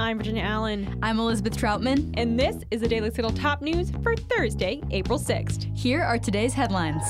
I'm Virginia Allen. I'm Elizabeth Troutman. And this is the Daily Signal top news for Thursday, April 6th. Here are today's headlines.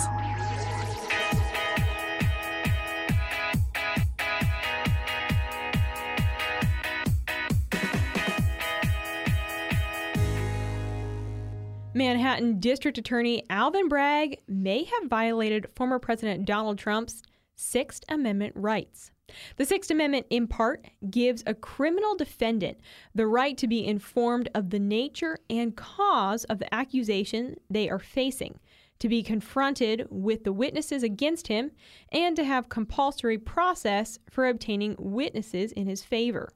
Manhattan District Attorney Alvin Bragg may have violated former President Donald Trump's Sixth Amendment rights. The Sixth Amendment, in part, gives a criminal defendant the right to be informed of the nature and cause of the accusation they are facing, to be confronted with the witnesses against him, and to have compulsory process for obtaining witnesses in his favor.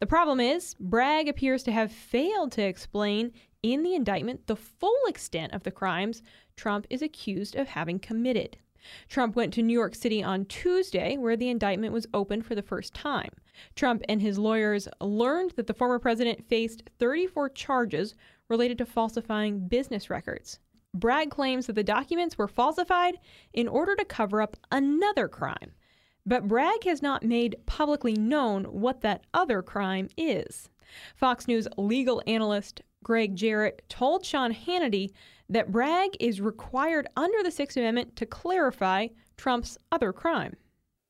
The problem is, Bragg appears to have failed to explain in the indictment the full extent of the crimes Trump is accused of having committed. Trump went to New York City on Tuesday, where the indictment was opened for the first time. Trump and his lawyers learned that the former president faced 34 charges related to falsifying business records. Bragg claims that the documents were falsified in order to cover up another crime. But Bragg has not made publicly known what that other crime is. Fox News legal analyst Gregg Jarrett told Sean Hannity that Bragg is required under the Sixth Amendment to clarify Trump's other crime.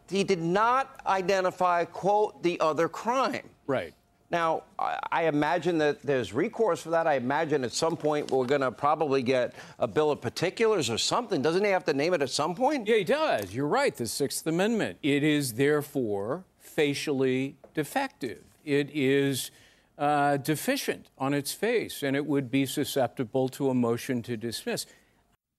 He did not identify, quote, the other crime. Right. Now, I imagine that there's recourse for that. I imagine at some point we're going to probably get a bill of particulars or something. Doesn't he have to name it at some point? Yeah, he does. You're right. The Sixth Amendment. It is therefore facially defective. It is uh, deficient on its face, and it would be susceptible to a motion to dismiss.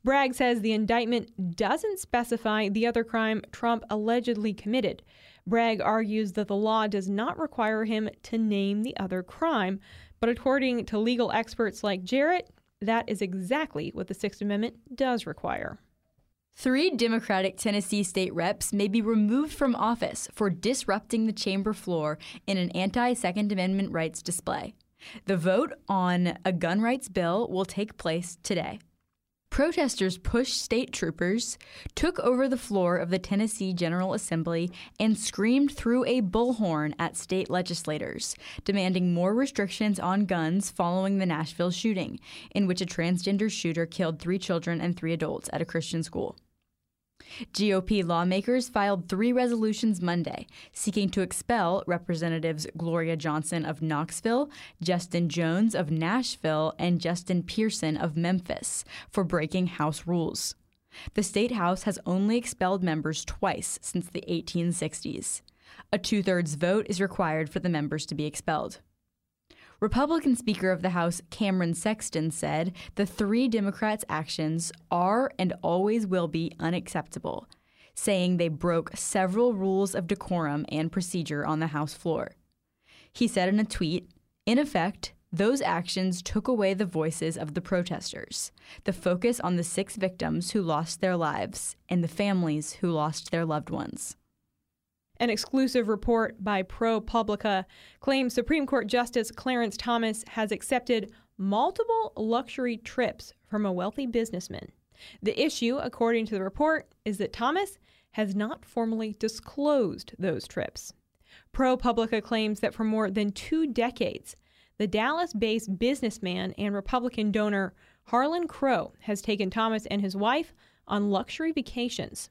Bragg says the indictment doesn't specify the other crime Trump allegedly committed. Bragg argues that the law does not require him to name the other crime, but according to legal experts like Jarrett, that is exactly what the Sixth Amendment does require. Three Democratic Tennessee state reps may be removed from office for disrupting the chamber floor in an anti Second Amendment rights display. The vote on a gun rights bill will take place today. Protesters pushed state troopers, took over the floor of the Tennessee General Assembly, and screamed through a bullhorn at state legislators, demanding more restrictions on guns following the Nashville shooting, in which a transgender shooter killed three children and three adults at a Christian school. GOP lawmakers filed three resolutions Monday seeking to expel Representatives Gloria Johnson of Knoxville, Justin Jones of Nashville, and Justin Pearson of Memphis for breaking House rules. The state House has only expelled members twice since the 1860s. A two thirds vote is required for the members to be expelled. Republican Speaker of the House Cameron Sexton said the three Democrats' actions are and always will be unacceptable, saying they broke several rules of decorum and procedure on the House floor. He said in a tweet, in effect, those actions took away the voices of the protesters, the focus on the six victims who lost their lives, and the families who lost their loved ones. An exclusive report by ProPublica claims Supreme Court Justice Clarence Thomas has accepted multiple luxury trips from a wealthy businessman. The issue, according to the report, is that Thomas has not formally disclosed those trips. ProPublica claims that for more than two decades, the Dallas based businessman and Republican donor Harlan Crow has taken Thomas and his wife on luxury vacations.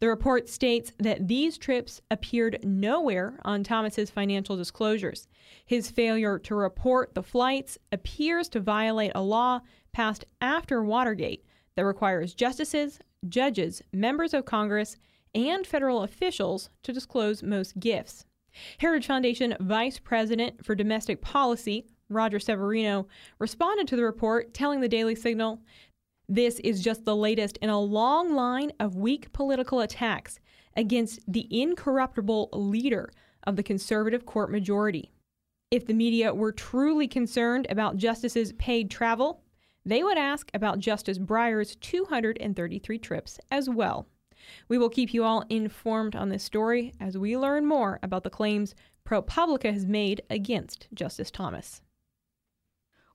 The report states that these trips appeared nowhere on Thomas's financial disclosures. His failure to report the flights appears to violate a law passed after Watergate that requires justices, judges, members of Congress, and federal officials to disclose most gifts. Heritage Foundation Vice President for Domestic Policy, Roger Severino, responded to the report, telling the Daily Signal this is just the latest in a long line of weak political attacks against the incorruptible leader of the conservative court majority. If the media were truly concerned about justices' paid travel, they would ask about Justice Breyer's 233 trips as well. We will keep you all informed on this story as we learn more about the claims ProPublica has made against Justice Thomas.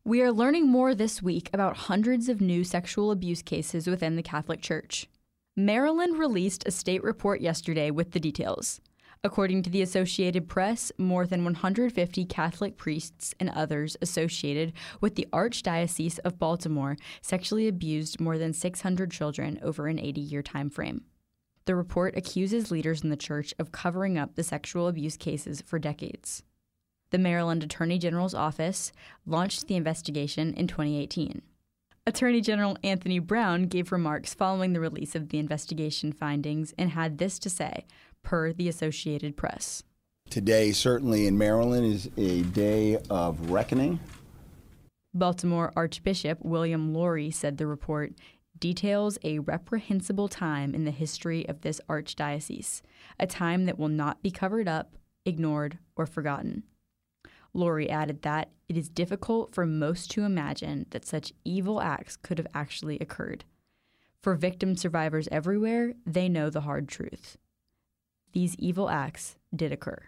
We are learning more this week about hundreds of new sexual abuse cases within the Catholic Church. Maryland released a state report yesterday with the details. According to the Associated Press, more than 150 Catholic priests and others associated with the Archdiocese of Baltimore sexually abused more than 600 children over an 80 year time frame. The report accuses leaders in the church of covering up the sexual abuse cases for decades. The Maryland Attorney General's office launched the investigation in 2018. Attorney General Anthony Brown gave remarks following the release of the investigation findings and had this to say, per the Associated Press. Today, certainly in Maryland, is a day of reckoning. Baltimore Archbishop William Lori said the report details a reprehensible time in the history of this archdiocese, a time that will not be covered up, ignored, or forgotten. Lori added that it is difficult for most to imagine that such evil acts could have actually occurred. For victim survivors everywhere, they know the hard truth. These evil acts did occur.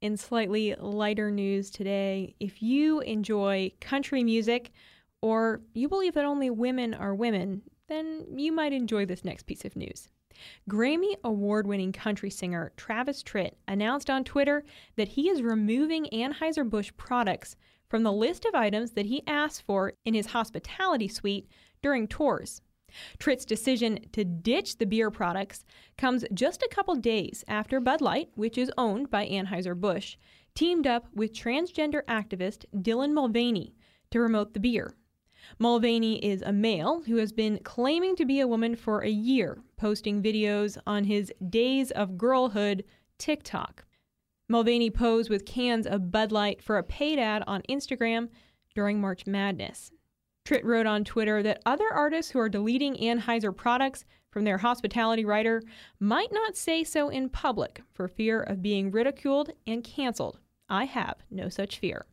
In slightly lighter news today, if you enjoy country music or you believe that only women are women, then you might enjoy this next piece of news. Grammy award winning country singer Travis Tritt announced on Twitter that he is removing Anheuser-Busch products from the list of items that he asked for in his hospitality suite during tours. Tritt's decision to ditch the beer products comes just a couple days after Bud Light, which is owned by Anheuser-Busch, teamed up with transgender activist Dylan Mulvaney to promote the beer. Mulvaney is a male who has been claiming to be a woman for a year, posting videos on his Days of Girlhood TikTok. Mulvaney posed with cans of Bud Light for a paid ad on Instagram during March Madness. Tritt wrote on Twitter that other artists who are deleting Anheuser products from their hospitality rider might not say so in public for fear of being ridiculed and canceled. I have no such fear.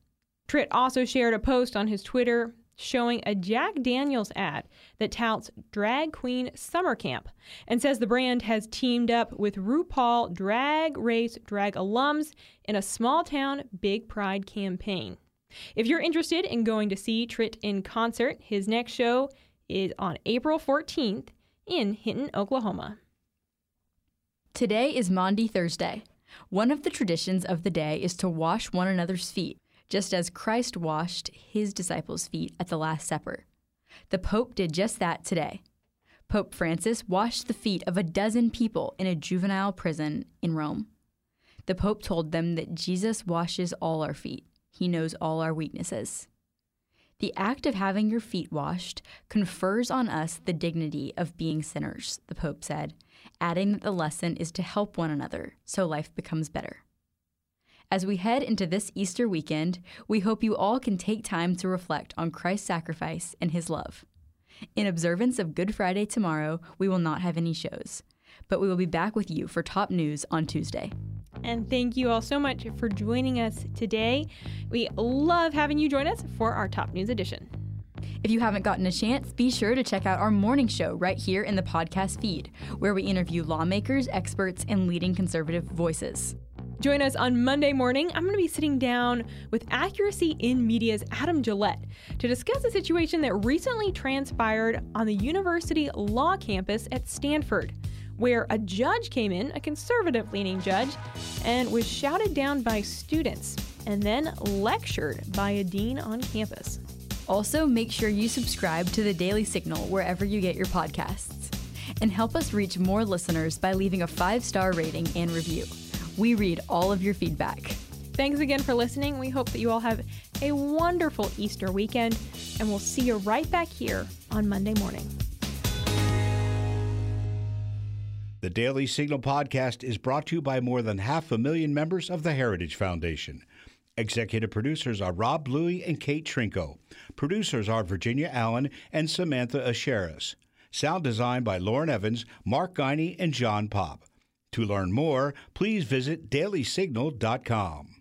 Tritt also shared a post on his Twitter showing a Jack Daniels ad that touts Drag Queen Summer Camp and says the brand has teamed up with RuPaul Drag Race Drag alums in a small town big pride campaign. If you're interested in going to see Tritt in concert, his next show is on April 14th in Hinton, Oklahoma. Today is Maundy Thursday. One of the traditions of the day is to wash one another's feet just as Christ washed his disciples' feet at the Last Supper. The Pope did just that today. Pope Francis washed the feet of a dozen people in a juvenile prison in Rome. The Pope told them that Jesus washes all our feet, he knows all our weaknesses. The act of having your feet washed confers on us the dignity of being sinners, the Pope said, adding that the lesson is to help one another so life becomes better. As we head into this Easter weekend, we hope you all can take time to reflect on Christ's sacrifice and his love. In observance of Good Friday tomorrow, we will not have any shows, but we will be back with you for top news on Tuesday. And thank you all so much for joining us today. We love having you join us for our top news edition. If you haven't gotten a chance, be sure to check out our morning show right here in the podcast feed, where we interview lawmakers, experts, and leading conservative voices. Join us on Monday morning. I'm going to be sitting down with Accuracy in Media's Adam Guillette to discuss a situation that recently transpired on the university law campus at Stanford, where a judge came in, a conservative leaning judge, and was shouted down by students and then lectured by a dean on campus. Also, make sure you subscribe to the Daily Signal wherever you get your podcasts. And help us reach more listeners by leaving a five star rating and review. We read all of your feedback. Thanks again for listening. We hope that you all have a wonderful Easter weekend, and we'll see you right back here on Monday morning. The Daily Signal podcast is brought to you by more than half a million members of the Heritage Foundation. Executive producers are Rob Bluey and Kate Trinko. Producers are Virginia Allen and Samantha Aschieris. Sound design by Lauren Evans, Mark Guiney, and John Popp. To learn more, please visit dailysignal.com.